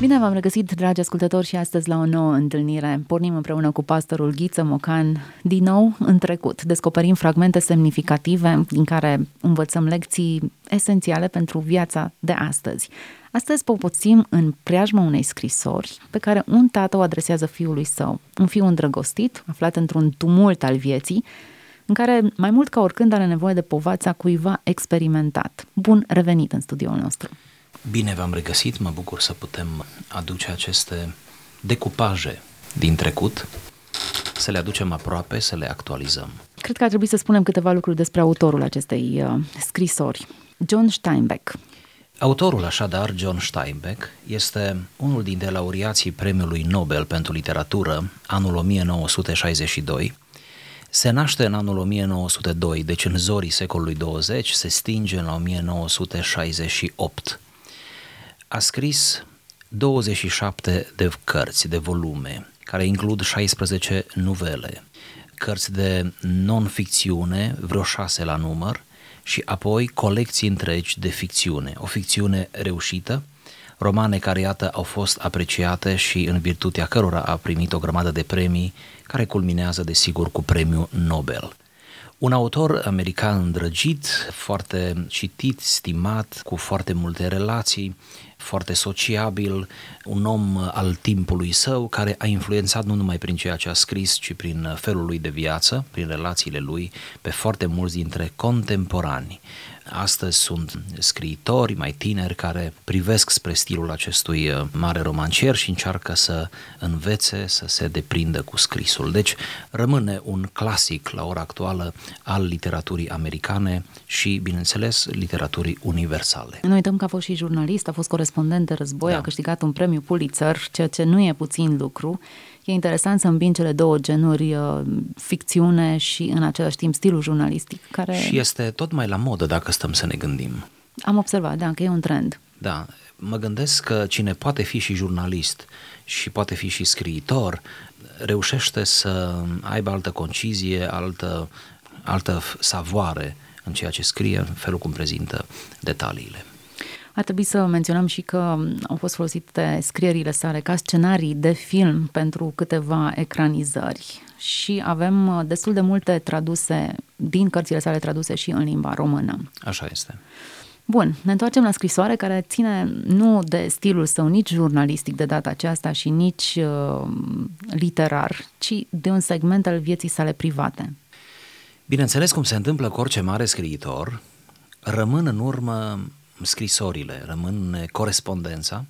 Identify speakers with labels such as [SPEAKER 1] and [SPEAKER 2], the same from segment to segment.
[SPEAKER 1] Bine v-am regăsit, dragi ascultători, și astăzi la o nouă întâlnire. Pornim împreună cu pastorul Ghiță Mocan din nou în trecut. Descoperim fragmente semnificative din care învățăm lecții esențiale pentru viața de astăzi. Astăzi popoțim în preajma unei scrisori pe care un tată o adresează fiului său, un fiu îndrăgostit, aflat într-un tumult al vieții, în care mai mult ca oricând are nevoie de povața cuiva experimentat. Bun revenit în studioul nostru!
[SPEAKER 2] Bine v-am regăsit, mă bucur să putem aduce aceste decupaje din trecut, să le aducem aproape, să le actualizăm.
[SPEAKER 1] Cred că ar trebui să spunem câteva lucruri despre autorul acestei uh, scrisori, John Steinbeck.
[SPEAKER 2] Autorul, așadar, John Steinbeck, este unul dintre laureații Premiului Nobel pentru Literatură anul 1962. Se naște în anul 1902, deci în zorii secolului 20, se stinge în 1968 a scris 27 de cărți, de volume, care includ 16 novele, cărți de non-ficțiune, vreo șase la număr, și apoi colecții întregi de ficțiune, o ficțiune reușită, romane care, iată, au fost apreciate și în virtutea cărora a primit o grămadă de premii, care culminează, desigur, cu premiul Nobel. Un autor american îndrăgit, foarte citit, stimat, cu foarte multe relații, foarte sociabil, un om al timpului său care a influențat nu numai prin ceea ce a scris, ci prin felul lui de viață, prin relațiile lui, pe foarte mulți dintre contemporani. Astăzi sunt scriitori mai tineri care privesc spre stilul acestui uh, mare romancier și încearcă să învețe să se deprindă cu scrisul. Deci rămâne un clasic la ora actuală al literaturii americane și, bineînțeles, literaturii universale.
[SPEAKER 1] Nu uităm că a fost și jurnalist, a fost corespondent de război, da. a câștigat un premiu Pulitzer, ceea ce nu e puțin lucru E interesant să îmbin cele două genuri, uh, ficțiune și în același timp stilul jurnalistic. Care...
[SPEAKER 2] Și este tot mai la modă dacă stăm să ne gândim.
[SPEAKER 1] Am observat, da, că e un trend.
[SPEAKER 2] Da, mă gândesc că cine poate fi și jurnalist și poate fi și scriitor, reușește să aibă altă concizie, altă, altă savoare în ceea ce scrie, în felul cum prezintă detaliile.
[SPEAKER 1] Ar trebui să menționăm și că au fost folosite scrierile sale ca scenarii de film pentru câteva ecranizări și avem uh, destul de multe traduse din cărțile sale traduse și în limba română.
[SPEAKER 2] Așa este.
[SPEAKER 1] Bun, ne întoarcem la scrisoare care ține nu de stilul său nici jurnalistic de data aceasta și nici uh, literar, ci de un segment al vieții sale private.
[SPEAKER 2] Bineînțeles, cum se întâmplă cu orice mare scriitor, rămân în urmă scrisorile, rămân corespondența.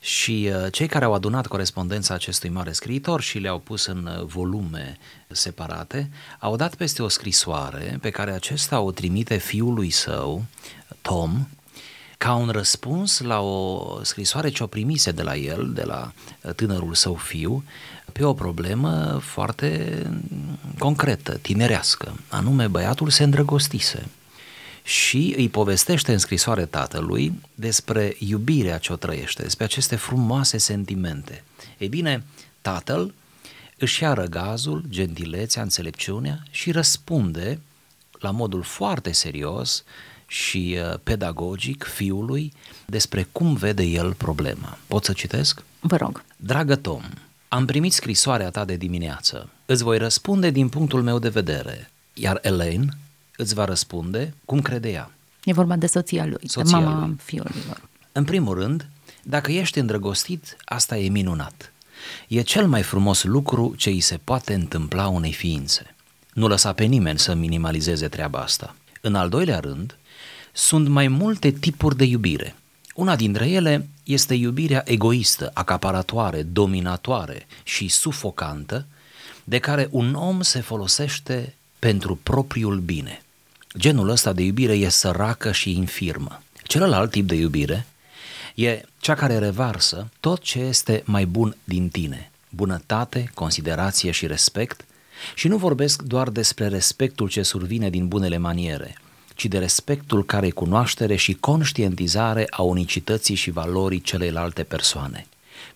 [SPEAKER 2] Și uh, cei care au adunat corespondența acestui mare scriitor și le-au pus în uh, volume separate, au dat peste o scrisoare pe care acesta o trimite fiului său, Tom, ca un răspuns la o scrisoare ce o primise de la el, de la uh, tânărul său fiu, pe o problemă foarte concretă, tinerească, anume băiatul se îndrăgostise și îi povestește în scrisoare tatălui despre iubirea ce o trăiește, despre aceste frumoase sentimente. Ei bine, tatăl își ia răgazul, gentilețea, înțelepciunea și răspunde la modul foarte serios și uh, pedagogic fiului despre cum vede el problema. Pot să citesc?
[SPEAKER 1] Vă rog.
[SPEAKER 2] Dragă Tom, am primit scrisoarea ta de dimineață. Îți voi răspunde din punctul meu de vedere, iar Elaine îți va răspunde cum crede ea.
[SPEAKER 1] E vorba de soția lui, soția de mama lui. fiului lor.
[SPEAKER 2] În primul rând, dacă ești îndrăgostit, asta e minunat. E cel mai frumos lucru ce îi se poate întâmpla unei ființe. Nu lăsa pe nimeni să minimalizeze treaba asta. În al doilea rând, sunt mai multe tipuri de iubire. Una dintre ele este iubirea egoistă, acaparatoare, dominatoare și sufocantă, de care un om se folosește pentru propriul bine. Genul ăsta de iubire e săracă și infirmă. Celălalt tip de iubire e cea care revarsă tot ce este mai bun din tine. Bunătate, considerație și respect și nu vorbesc doar despre respectul ce survine din bunele maniere, ci de respectul care e cunoaștere și conștientizare a unicității și valorii celeilalte persoane.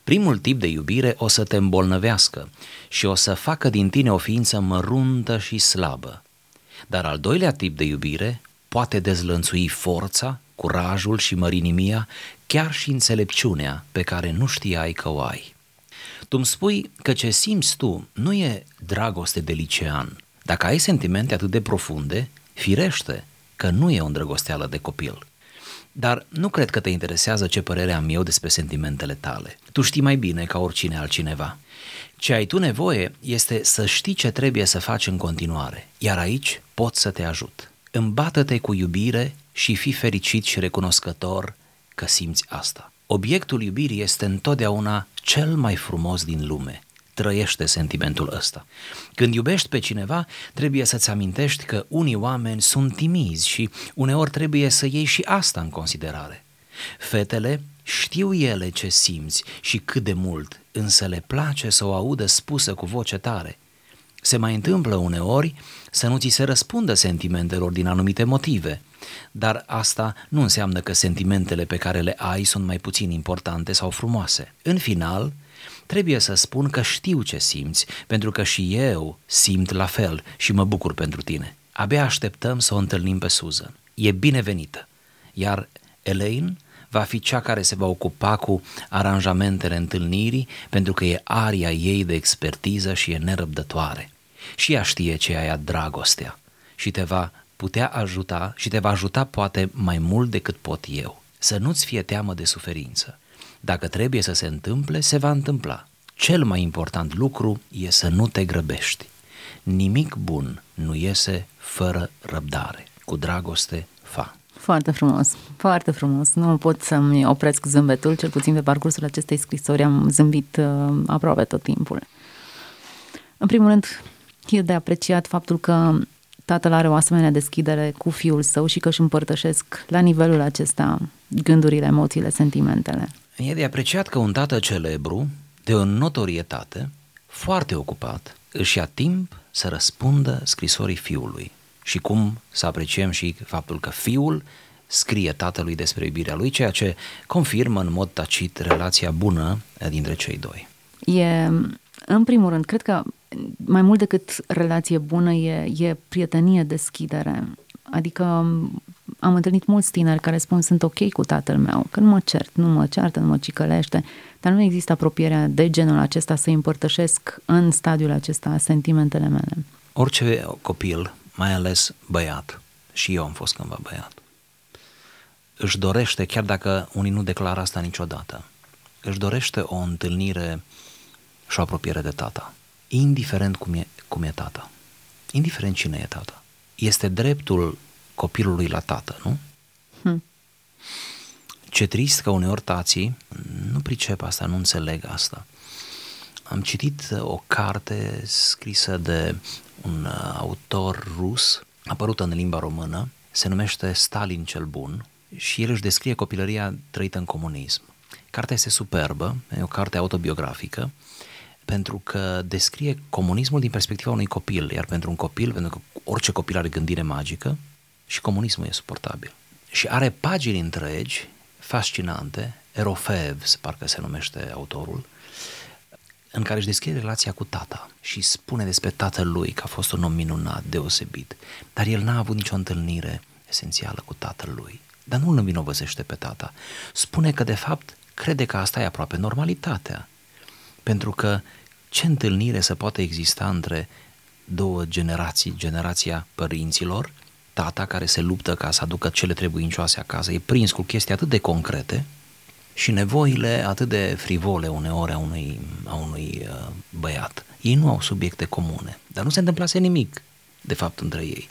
[SPEAKER 2] Primul tip de iubire o să te îmbolnăvească și o să facă din tine o ființă măruntă și slabă. Dar al doilea tip de iubire poate dezlănțui forța, curajul și mărinimia, chiar și înțelepciunea pe care nu știai că o ai. Tu îmi spui că ce simți tu nu e dragoste de licean. Dacă ai sentimente atât de profunde, firește că nu e o îndrăgosteală de copil. Dar nu cred că te interesează ce părere am eu despre sentimentele tale. Tu știi mai bine ca oricine altcineva. Ce ai tu nevoie este să știi ce trebuie să faci în continuare, iar aici pot să te ajut. Îmbată-te cu iubire și fi fericit și recunoscător că simți asta. Obiectul iubirii este întotdeauna cel mai frumos din lume. Trăiește sentimentul ăsta. Când iubești pe cineva, trebuie să-ți amintești că unii oameni sunt timizi și uneori trebuie să iei și asta în considerare. Fetele știu ele ce simți și cât de mult, însă le place să o audă spusă cu voce tare. Se mai întâmplă uneori să nu ți se răspundă sentimentelor din anumite motive, dar asta nu înseamnă că sentimentele pe care le ai sunt mai puțin importante sau frumoase. În final, trebuie să spun că știu ce simți, pentru că și eu simt la fel și mă bucur pentru tine. Abia așteptăm să o întâlnim pe Susan. E binevenită. Iar Elaine va fi cea care se va ocupa cu aranjamentele întâlnirii pentru că e aria ei de expertiză și e nerăbdătoare. Și ea știe ce e dragostea și te va putea ajuta și te va ajuta poate mai mult decât pot eu. Să nu-ți fie teamă de suferință. Dacă trebuie să se întâmple, se va întâmpla. Cel mai important lucru e să nu te grăbești. Nimic bun nu iese fără răbdare. Cu dragoste, fa.
[SPEAKER 1] Foarte frumos, foarte frumos. Nu pot să-mi opresc zâmbetul, cel puțin pe parcursul acestei scrisori am zâmbit uh, aproape tot timpul. În primul rând, e de apreciat faptul că tatăl are o asemenea deschidere cu fiul său și că își împărtășesc la nivelul acesta gândurile, emoțiile, sentimentele.
[SPEAKER 2] E de apreciat că un tată celebru, de o notorietate, foarte ocupat, își ia timp să răspundă scrisorii fiului și cum să apreciem și faptul că fiul scrie tatălui despre iubirea lui, ceea ce confirmă în mod tacit relația bună dintre cei doi.
[SPEAKER 1] E, în primul rând, cred că mai mult decât relație bună e, e prietenie, deschidere. Adică am întâlnit mulți tineri care spun sunt ok cu tatăl meu, că nu mă cert, nu mă ceartă, nu mă cicălește, dar nu există apropierea de genul acesta să împărtășesc în stadiul acesta sentimentele mele.
[SPEAKER 2] Orice copil mai ales băiat, și eu am fost cândva băiat, își dorește, chiar dacă unii nu declară asta niciodată, își dorește o întâlnire și o apropiere de tata, indiferent cum e, cum e tata, indiferent cine e tata. Este dreptul copilului la tată, nu? Hmm. Ce trist că uneori tații nu pricep asta, nu înțeleg asta. Am citit o carte scrisă de un uh, autor rus, apărut în limba română, se numește Stalin cel Bun și el își descrie copilăria trăită în comunism. Cartea este superbă, e o carte autobiografică, pentru că descrie comunismul din perspectiva unui copil, iar pentru un copil, pentru că orice copil are gândire magică și comunismul e suportabil. Și are pagini întregi, fascinante, Erofev, parcă se numește autorul, în care își descrie relația cu tata și spune despre tatăl lui că a fost un om minunat, deosebit, dar el n-a avut nicio întâlnire esențială cu tatăl lui. Dar nu îl învinovăzește pe tata. Spune că, de fapt, crede că asta e aproape normalitatea. Pentru că ce întâlnire să poate exista între două generații, generația părinților, tata care se luptă ca să aducă cele trebuincioase acasă, e prins cu chestii atât de concrete, și nevoile atât de frivole uneori a unui, a unui uh, băiat. Ei nu au subiecte comune, dar nu se întâmplase nimic, de fapt, între ei.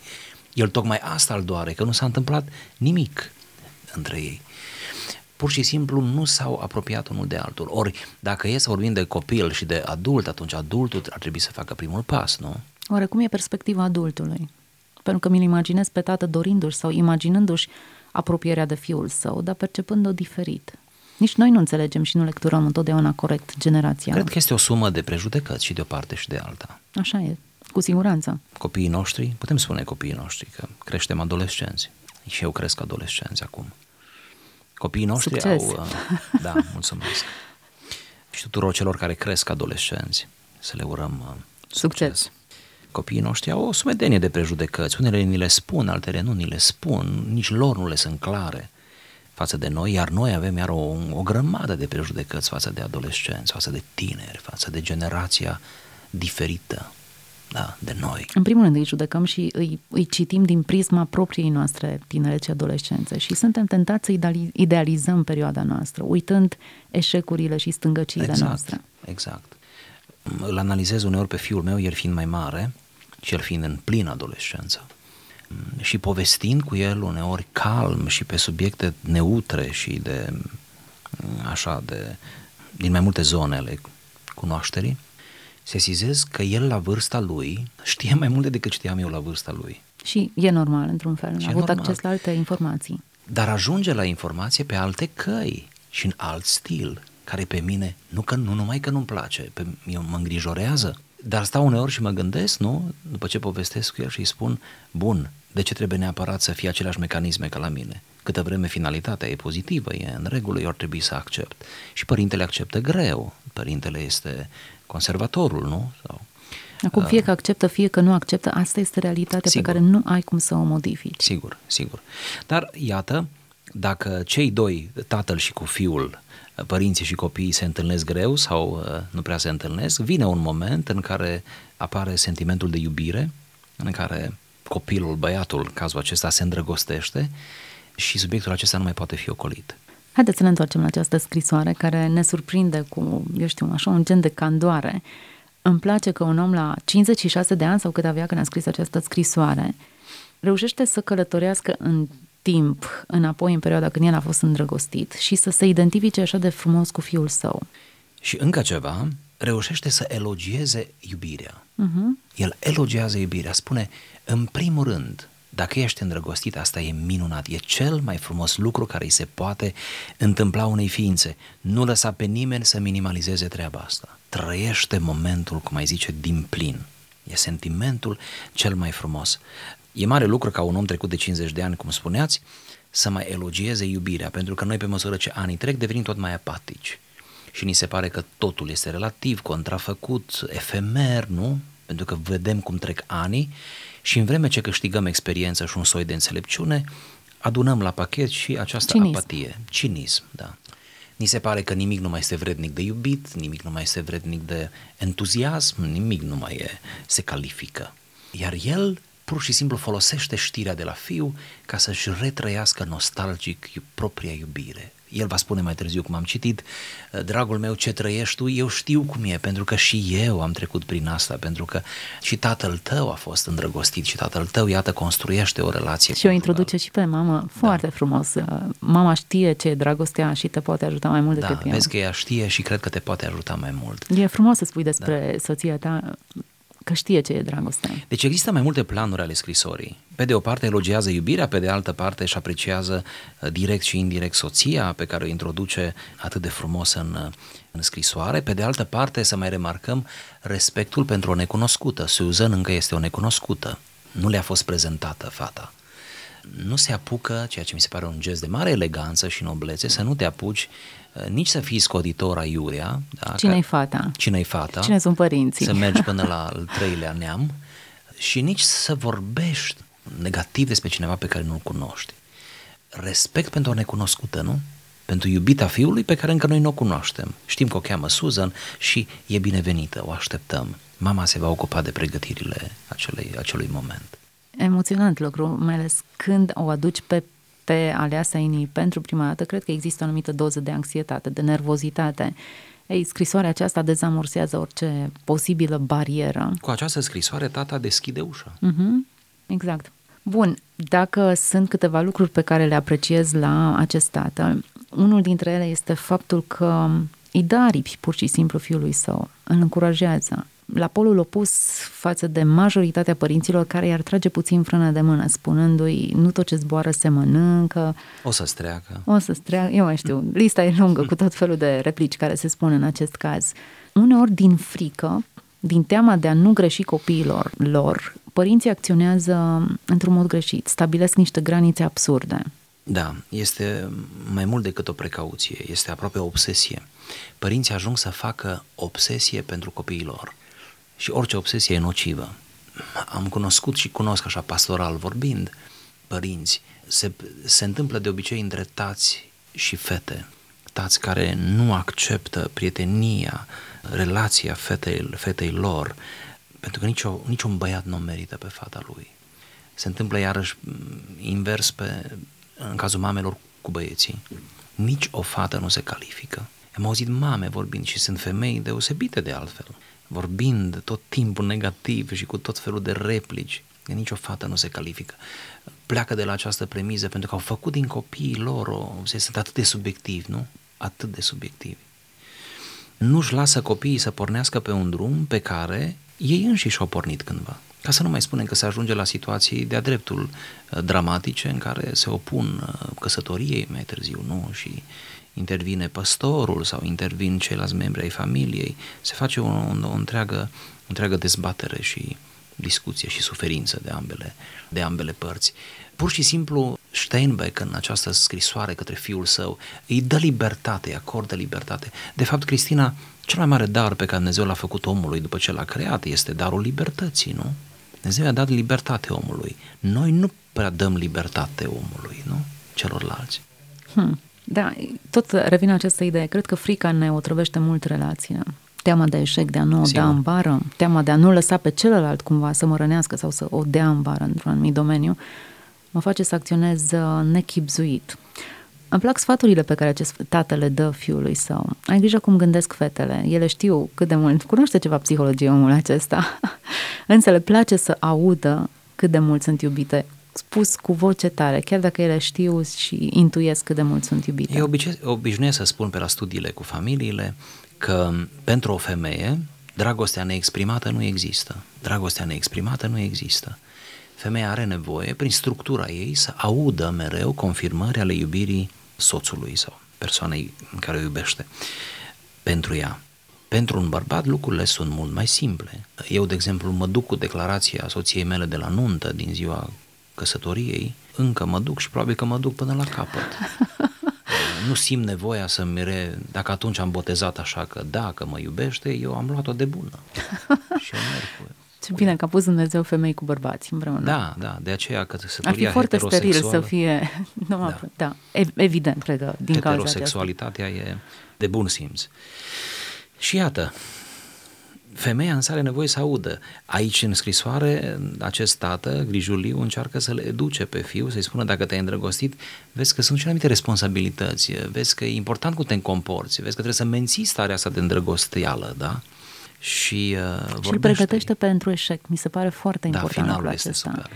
[SPEAKER 2] El tocmai asta îl doare, că nu s-a întâmplat nimic între ei. Pur și simplu nu s-au apropiat unul de altul. Ori, dacă e să vorbim de copil și de adult, atunci adultul ar trebui să facă primul pas, nu?
[SPEAKER 1] Oare cum e perspectiva adultului? Pentru că mi-l imaginez pe tată dorindu-și sau imaginându-și apropierea de fiul său, dar percepând-o diferit. Nici noi nu înțelegem și nu lecturăm întotdeauna corect generația.
[SPEAKER 2] Cred că este o sumă de prejudecăți și de o parte și de alta.
[SPEAKER 1] Așa e, cu siguranță.
[SPEAKER 2] Copiii noștri, putem spune copiii noștri că creștem adolescenți. Și eu cresc adolescenți acum. Copiii noștri
[SPEAKER 1] Succes.
[SPEAKER 2] au... Uh, da, mulțumesc. și tuturor celor care cresc adolescenți, să le urăm uh, succes. succes. Copiii noștri au o sumedenie de prejudecăți. Unele ni le spun, altele nu ni le spun, nici lor nu le sunt clare față de noi, iar noi avem iar o, o grămadă de prejudecăți față de adolescenți, față de tineri, față de generația diferită da, de noi.
[SPEAKER 1] În primul rând îi judecăm și îi, îi citim din prisma propriei noastre tinere și adolescențe și suntem tentați să idealizăm perioada noastră, uitând eșecurile și stângăciile
[SPEAKER 2] exact,
[SPEAKER 1] noastre.
[SPEAKER 2] Exact. Îl analizez uneori pe fiul meu, el fiind mai mare și el fiind în plină adolescență și povestind cu el uneori calm și pe subiecte neutre și de așa de din mai multe zone ale cunoașterii, sesizez că el la vârsta lui știe mai multe decât știam eu la vârsta lui.
[SPEAKER 1] Și e normal, într-un fel. A avut normal. acces la alte informații.
[SPEAKER 2] Dar ajunge la informație pe alte căi și în alt stil, care pe mine, nu, că, nu numai că nu-mi place, pe, eu mă îngrijorează, dar stau uneori și mă gândesc, nu? După ce povestesc cu el și îi spun, bun, de ce trebuie neapărat să fie aceleași mecanisme ca la mine? Câtă vreme finalitatea e pozitivă, e în regulă, eu ar trebui să accept. Și părintele acceptă greu. Părintele este conservatorul, nu? Sau,
[SPEAKER 1] Acum, fie că acceptă, fie că nu acceptă, asta este realitatea sigur. pe care nu ai cum să o modifici.
[SPEAKER 2] Sigur, sigur. Dar, iată, dacă cei doi, tatăl și cu fiul, părinții și copiii se întâlnesc greu sau uh, nu prea se întâlnesc, vine un moment în care apare sentimentul de iubire, în care copilul, băiatul, în cazul acesta, se îndrăgostește și subiectul acesta nu mai poate fi ocolit.
[SPEAKER 1] Haideți să ne întoarcem la această scrisoare care ne surprinde cu, eu știu, așa un gen de candoare. Îmi place că un om la 56 de ani sau cât avea când a scris această scrisoare reușește să călătorească în timp înapoi în perioada când el a fost îndrăgostit și să se identifice așa de frumos cu fiul său.
[SPEAKER 2] Și încă ceva, reușește să elogieze iubirea. Uh-huh. El elogiază iubirea, spune, în primul rând, dacă ești îndrăgostit, asta e minunat, e cel mai frumos lucru care îi se poate întâmpla unei ființe. Nu lăsa pe nimeni să minimalizeze treaba asta. Trăiește momentul, cum ai zice, din plin. E sentimentul cel mai frumos. E mare lucru ca un om trecut de 50 de ani, cum spuneați, să mai elogieze iubirea, pentru că noi pe măsură ce anii trec devenim tot mai apatici. Și ni se pare că totul este relativ, contrafăcut, efemer, nu? Pentru că vedem cum trec ani și în vreme ce câștigăm experiență și un soi de înțelepciune, adunăm la pachet și această Cinism. apatie, cinism, da. Ni se pare că nimic nu mai este vrednic de iubit, nimic nu mai este vrednic de entuziasm, nimic nu mai e, se califică. Iar el pur și simplu folosește știrea de la fiu ca să-și retrăiască nostalgic propria iubire. El va spune mai târziu, cum am citit, dragul meu, ce trăiești tu, eu știu cum e, pentru că și eu am trecut prin asta, pentru că și tatăl tău a fost îndrăgostit și tatăl tău, iată, construiește o relație.
[SPEAKER 1] Și o introduce și pe mamă foarte da. frumos. Mama știe ce e dragostea și te poate ajuta mai mult
[SPEAKER 2] da,
[SPEAKER 1] decât
[SPEAKER 2] eu. vezi că ea știe și cred că te poate ajuta mai mult.
[SPEAKER 1] E frumos să spui despre da. soția ta că știe ce e dragostea.
[SPEAKER 2] Deci există mai multe planuri ale scrisorii. Pe de o parte elogiază iubirea, pe de altă parte își apreciază uh, direct și indirect soția pe care o introduce atât de frumos în, uh, în scrisoare. Pe de altă parte să mai remarcăm respectul pentru o necunoscută. Susan încă este o necunoscută. Nu le-a fost prezentată fata nu se apucă, ceea ce mi se pare un gest de mare eleganță și noblețe, să nu te apuci uh, nici să fii scoditor aiurea.
[SPEAKER 1] Da, Cine-i fata?
[SPEAKER 2] Cine-i fata?
[SPEAKER 1] Cine sunt părinții?
[SPEAKER 2] Să mergi până la al treilea neam și nici să vorbești negativ despre cineva pe care nu-l cunoști. Respect pentru o necunoscută, nu? Pentru iubita fiului pe care încă noi nu o cunoaștem. Știm că o cheamă Susan și e binevenită, o așteptăm. Mama se va ocupa de pregătirile acelui, acelui moment
[SPEAKER 1] emoționant lucru, mai ales când o aduci pe pe aleasa inimii pentru prima dată, cred că există o anumită doză de anxietate, de nervozitate. Ei, scrisoarea aceasta dezamorsează orice posibilă barieră.
[SPEAKER 2] Cu această scrisoare, tata deschide ușa.
[SPEAKER 1] Uh-huh. Exact. Bun, dacă sunt câteva lucruri pe care le apreciez la acest tată, unul dintre ele este faptul că îi dă aripi pur și simplu fiului său, îl încurajează, la polul opus față de majoritatea părinților care i-ar trage puțin frână de mână, spunându-i nu tot ce zboară se mănâncă.
[SPEAKER 2] O să streacă.
[SPEAKER 1] O să streacă, eu mai știu, lista e lungă cu tot felul de replici care se spun în acest caz. Uneori din frică, din teama de a nu greși copiilor lor, părinții acționează într-un mod greșit, stabilesc niște granițe absurde.
[SPEAKER 2] Da, este mai mult decât o precauție, este aproape o obsesie. Părinții ajung să facă obsesie pentru copiii lor și orice obsesie e nocivă. Am cunoscut și cunosc așa pastoral vorbind, părinți, se, se întâmplă de obicei îndreptați și fete, tați care nu acceptă prietenia, relația fetei, fetei lor, pentru că nicio, niciun băiat nu merită pe fata lui. Se întâmplă iarăși mm, invers pe, în cazul mamelor cu băieții. Nici o fată nu se califică. Am auzit mame vorbind și sunt femei deosebite de altfel, vorbind tot timpul negativ și cu tot felul de replici, că nicio fată nu se califică. Pleacă de la această premiză pentru că au făcut din copiii lor, o, sunt atât de subiectivi, nu? Atât de subiectivi. Nu-și lasă copiii să pornească pe un drum pe care ei înșiși au pornit cândva. Ca să nu mai spunem că se ajunge la situații de-a dreptul uh, dramatice în care se opun uh, căsătoriei mai târziu, nu? Și intervine păstorul sau intervin ceilalți membri ai familiei. Se face o, o, o, întreagă, o întreagă dezbatere și discuție și suferință de ambele, de ambele părți. Pur și simplu, Steinbeck, în această scrisoare către fiul său, îi dă libertate, îi acordă libertate. De fapt, Cristina, cel mai mare dar pe care Dumnezeu l-a făcut omului după ce l-a creat este darul libertății, nu? Dumnezeu a dat libertate omului. Noi nu prea dăm libertate omului, nu? Celorlalți.
[SPEAKER 1] Hmm. Da, tot revine această idee. Cred că frica ne otrăvește mult relația. Teama de eșec, de a nu o da în bară, teama de a nu lăsa pe celălalt cumva să mă rănească sau să o dea în bară într-un anumit domeniu, mă face să acționez uh, nechipzuit. Îmi plac sfaturile pe care acest tată le dă fiului său. Ai grijă cum gândesc fetele. Ele știu cât de mult. Cunoaște ceva psihologie omul acesta. Însă le place să audă cât de mult sunt iubite spus cu voce tare, chiar dacă ele știu și intuiesc cât de mult sunt iubite.
[SPEAKER 2] Eu obișnuiesc, obișnuiesc să spun pe la studiile cu familiile că pentru o femeie dragostea neexprimată nu există. Dragostea neexprimată nu există. Femeia are nevoie, prin structura ei, să audă mereu confirmări ale iubirii soțului sau persoanei care o iubește pentru ea. Pentru un bărbat lucrurile sunt mult mai simple. Eu, de exemplu, mă duc cu declarația soției mele de la nuntă din ziua căsătoriei, încă mă duc și probabil că mă duc până la capăt. nu simt nevoia să-mi re... Dacă atunci am botezat așa că dacă mă iubește, eu am luat-o de bună. și eu merg cu
[SPEAKER 1] ce bine că a pus Dumnezeu femei cu bărbați împreună.
[SPEAKER 2] Da, da, de aceea că
[SPEAKER 1] Ar fi foarte steril să fie, nu, da. da, evident, cred că din cauza
[SPEAKER 2] Heterosexualitatea e de bun simț. Și iată, femeia însă are nevoie să audă. Aici, în scrisoare, acest tată, grijuliu, încearcă să le educe pe fiu, să-i spună dacă te-ai îndrăgostit, vezi că sunt și anumite responsabilități, vezi că e important cum te comporți, vezi că trebuie să menții starea asta de îndrăgostială, da?
[SPEAKER 1] Și, uh, și îl pregătește pentru eșec. Mi se pare foarte
[SPEAKER 2] da,
[SPEAKER 1] important
[SPEAKER 2] lucrul acesta. Super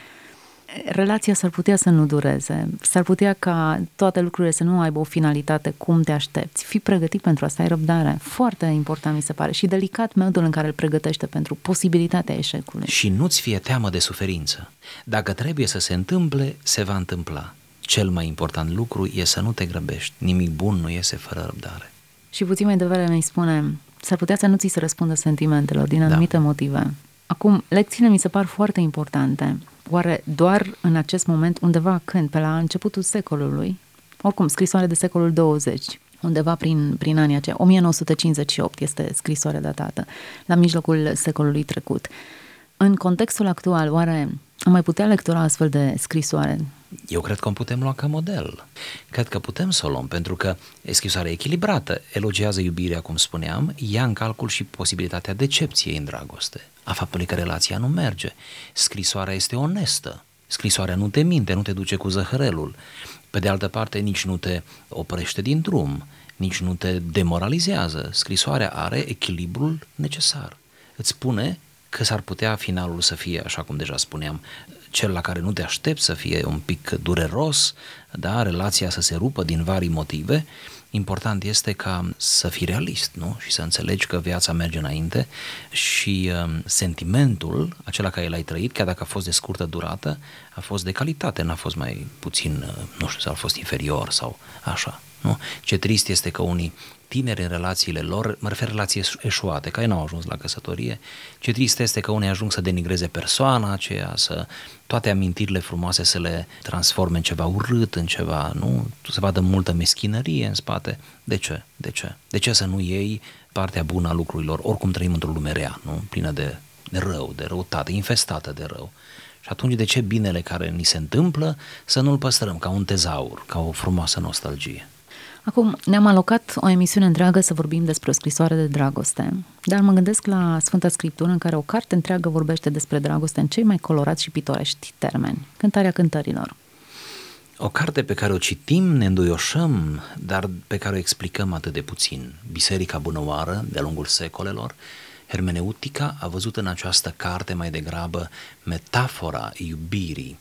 [SPEAKER 1] relația s-ar putea să nu dureze, s-ar putea ca toate lucrurile să nu aibă o finalitate cum te aștepți. Fii pregătit pentru asta, ai răbdare. Foarte important mi se pare și delicat modul în care îl pregătește pentru posibilitatea eșecului.
[SPEAKER 2] Și nu-ți fie teamă de suferință. Dacă trebuie să se întâmple, se va întâmpla. Cel mai important lucru e să nu te grăbești. Nimic bun nu iese fără răbdare.
[SPEAKER 1] Și puțin mai devreme mi spune, s-ar putea să nu ți se răspundă sentimentelor din da. anumite da. motive. Acum, lecțiile mi se par foarte importante Oare doar în acest moment, undeva când, pe la începutul secolului, oricum, scrisoare de secolul 20, undeva prin, prin anii aceia, 1958 este scrisoarea datată, la mijlocul secolului trecut. În contextul actual, oare am mai putea lectura astfel de scrisoare?
[SPEAKER 2] Eu cred că o putem lua ca model. Cred că putem să o luăm, pentru că e scrisoare echilibrată, elogiază iubirea, cum spuneam, ia în calcul și posibilitatea decepției în dragoste a faptului că relația nu merge. Scrisoarea este onestă. Scrisoarea nu te minte, nu te duce cu zăhărelul. Pe de altă parte, nici nu te oprește din drum, nici nu te demoralizează. Scrisoarea are echilibrul necesar. Îți spune că s-ar putea finalul să fie, așa cum deja spuneam, cel la care nu te aștepți să fie un pic dureros, da, relația să se rupă din vari motive, important este ca să fii realist, nu? Și să înțelegi că viața merge înainte și uh, sentimentul, acela care l-ai trăit, chiar dacă a fost de scurtă durată, a fost de calitate, n-a fost mai puțin, uh, nu știu, sau a fost inferior sau așa. Nu? Ce trist este că unii tineri în relațiile lor, mă refer relații eșuate, care nu au ajuns la căsătorie, ce trist este că unii ajung să denigreze persoana aceea, să toate amintirile frumoase să le transforme în ceva urât, în ceva, nu? Să vadă multă meschinărie în spate. De ce? De ce? De ce să nu iei partea bună a lucrurilor? Oricum trăim într-o lume rea, nu? Plină de, de rău, de răutate, infestată de rău. Și atunci de ce binele care ni se întâmplă să nu-l păstrăm ca un tezaur, ca o frumoasă nostalgie?
[SPEAKER 1] Acum, ne-am alocat o emisiune întreagă să vorbim despre o scrisoare de dragoste, dar mă gândesc la Sfânta Scriptură în care o carte întreagă vorbește despre dragoste în cei mai colorați și pitorești termeni, cântarea cântărilor.
[SPEAKER 2] O carte pe care o citim, ne înduioșăm, dar pe care o explicăm atât de puțin. Biserica Bunăoară, de-a lungul secolelor, hermeneutica a văzut în această carte mai degrabă metafora iubirii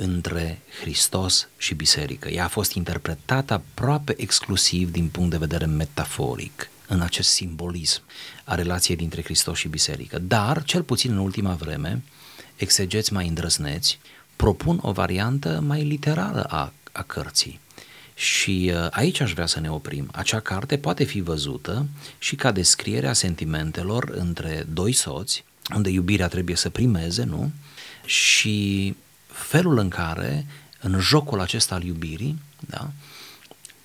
[SPEAKER 2] între Hristos și biserică. Ea a fost interpretată aproape exclusiv din punct de vedere metaforic în acest simbolism a relației dintre Hristos și biserică. Dar, cel puțin în ultima vreme, exegeți mai îndrăzneți propun o variantă mai literară a, a cărții. Și uh, aici aș vrea să ne oprim. Acea carte poate fi văzută și ca descriere a sentimentelor între doi soți, unde iubirea trebuie să primeze, nu? Și felul în care, în jocul acesta al iubirii, da,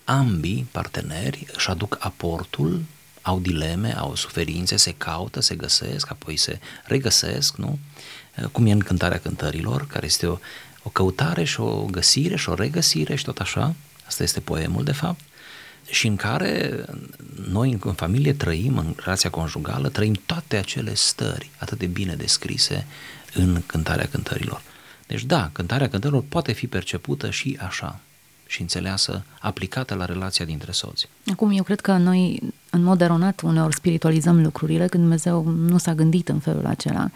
[SPEAKER 2] ambii parteneri își aduc aportul, au dileme, au suferințe, se caută, se găsesc, apoi se regăsesc, nu? cum e în cântarea cântărilor, care este o, o căutare și o găsire și o regăsire și tot așa, asta este poemul de fapt, și în care noi în familie trăim, în relația conjugală, trăim toate acele stări atât de bine descrise în cântarea cântărilor. Deci da, cântarea cântărilor poate fi percepută și așa și înțeleasă, aplicată la relația dintre soți.
[SPEAKER 1] Acum, eu cred că noi, în mod eronat, uneori spiritualizăm lucrurile când Dumnezeu nu s-a gândit în felul acela.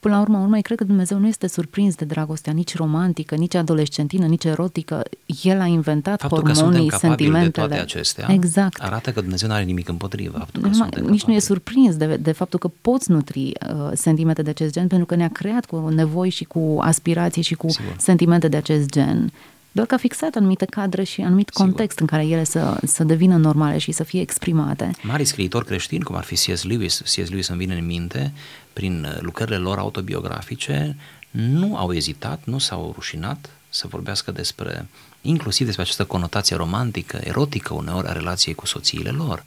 [SPEAKER 1] Până la urmă, urmă, cred că Dumnezeu nu este surprins de dragostea nici romantică, nici adolescentină, nici erotică. El a inventat
[SPEAKER 2] Faptul
[SPEAKER 1] hormonii,
[SPEAKER 2] că
[SPEAKER 1] sentimentele.
[SPEAKER 2] de toate acestea
[SPEAKER 1] exact.
[SPEAKER 2] arată că Dumnezeu nu are nimic împotrivă. Faptul că
[SPEAKER 1] nu, nici
[SPEAKER 2] capabili.
[SPEAKER 1] nu e surprins de, de faptul că poți nutri uh, sentimente de acest gen, pentru că ne-a creat cu nevoi și cu aspirații și cu Sigur. sentimente de acest gen doar că a fixat anumite cadre și anumit Sigur. context în care ele să, să devină normale și să fie exprimate.
[SPEAKER 2] Mari scriitori creștini, cum ar fi C.S. Lewis, C.S. Lewis îmi vine în minte, prin uh, lucrările lor autobiografice, nu au ezitat, nu s-au rușinat să vorbească despre, inclusiv despre această conotație romantică, erotică uneori a relației cu soțiile lor.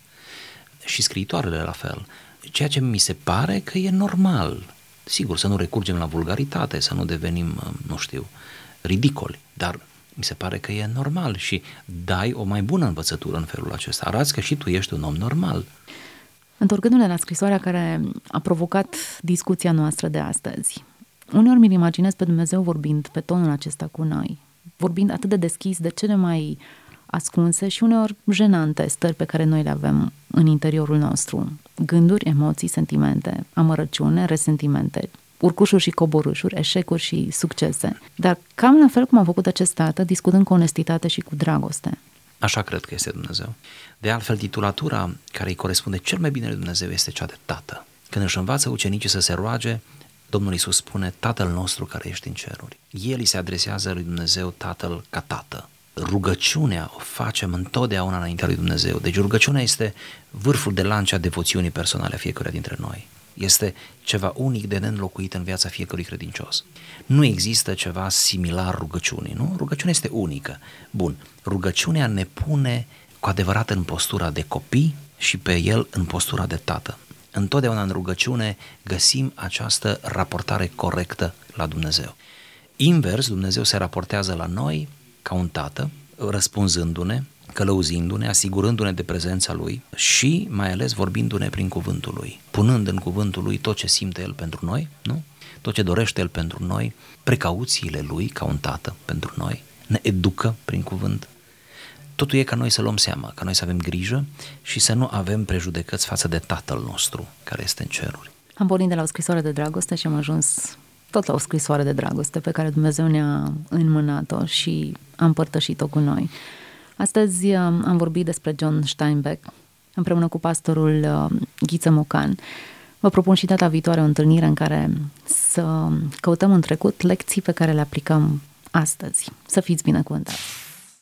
[SPEAKER 2] Și scriitoarele la fel. Ceea ce mi se pare că e normal. Sigur, să nu recurgem la vulgaritate, să nu devenim, uh, nu știu, ridicoli, dar mi se pare că e normal și dai o mai bună învățătură în felul acesta. Arăți că și tu ești un om normal.
[SPEAKER 1] Întorcându-ne la scrisoarea care a provocat discuția noastră de astăzi, uneori mi-l imaginez pe Dumnezeu vorbind pe tonul acesta cu noi, vorbind atât de deschis de cele mai ascunse și uneori jenante stări pe care noi le avem în interiorul nostru. Gânduri, emoții, sentimente, amărăciune, resentimente, urcușuri și coborâșuri, eșecuri și succese. Dar cam la fel cum a făcut acest tată, discutând cu onestitate și cu dragoste.
[SPEAKER 2] Așa cred că este Dumnezeu. De altfel, titulatura care îi corespunde cel mai bine lui Dumnezeu este cea de tată. Când își învață ucenicii să se roage, Domnul Iisus spune, Tatăl nostru care ești în ceruri. El îi se adresează lui Dumnezeu Tatăl ca Tată. Rugăciunea o facem întotdeauna înaintea lui Dumnezeu. Deci rugăciunea este vârful de lance a devoțiunii personale a fiecăruia dintre noi. Este ceva unic de neînlocuit în viața fiecărui credincios. Nu există ceva similar rugăciunii, nu? Rugăciunea este unică. Bun, rugăciunea ne pune cu adevărat în postura de copii și pe el în postura de tată. Întotdeauna în rugăciune găsim această raportare corectă la Dumnezeu. Invers, Dumnezeu se raportează la noi ca un tată, răspunzându-ne călăuzindu-ne, asigurându-ne de prezența Lui și mai ales vorbindu-ne prin cuvântul Lui, punând în cuvântul Lui tot ce simte El pentru noi, nu? tot ce dorește El pentru noi, precauțiile Lui ca un tată pentru noi, ne educă prin cuvânt. Totul e ca noi să luăm seama, ca noi să avem grijă și să nu avem prejudecăți față de Tatăl nostru care este în ceruri.
[SPEAKER 1] Am pornit de la o scrisoare de dragoste și am ajuns tot la o scrisoare de dragoste pe care Dumnezeu ne-a înmânat-o și a împărtășit-o cu noi. Astăzi uh, am vorbit despre John Steinbeck împreună cu pastorul uh, Ghiță Mocan. Vă propun și data viitoare o întâlnire în care să căutăm în trecut lecții pe care le aplicăm astăzi. Să fiți binecuvântați!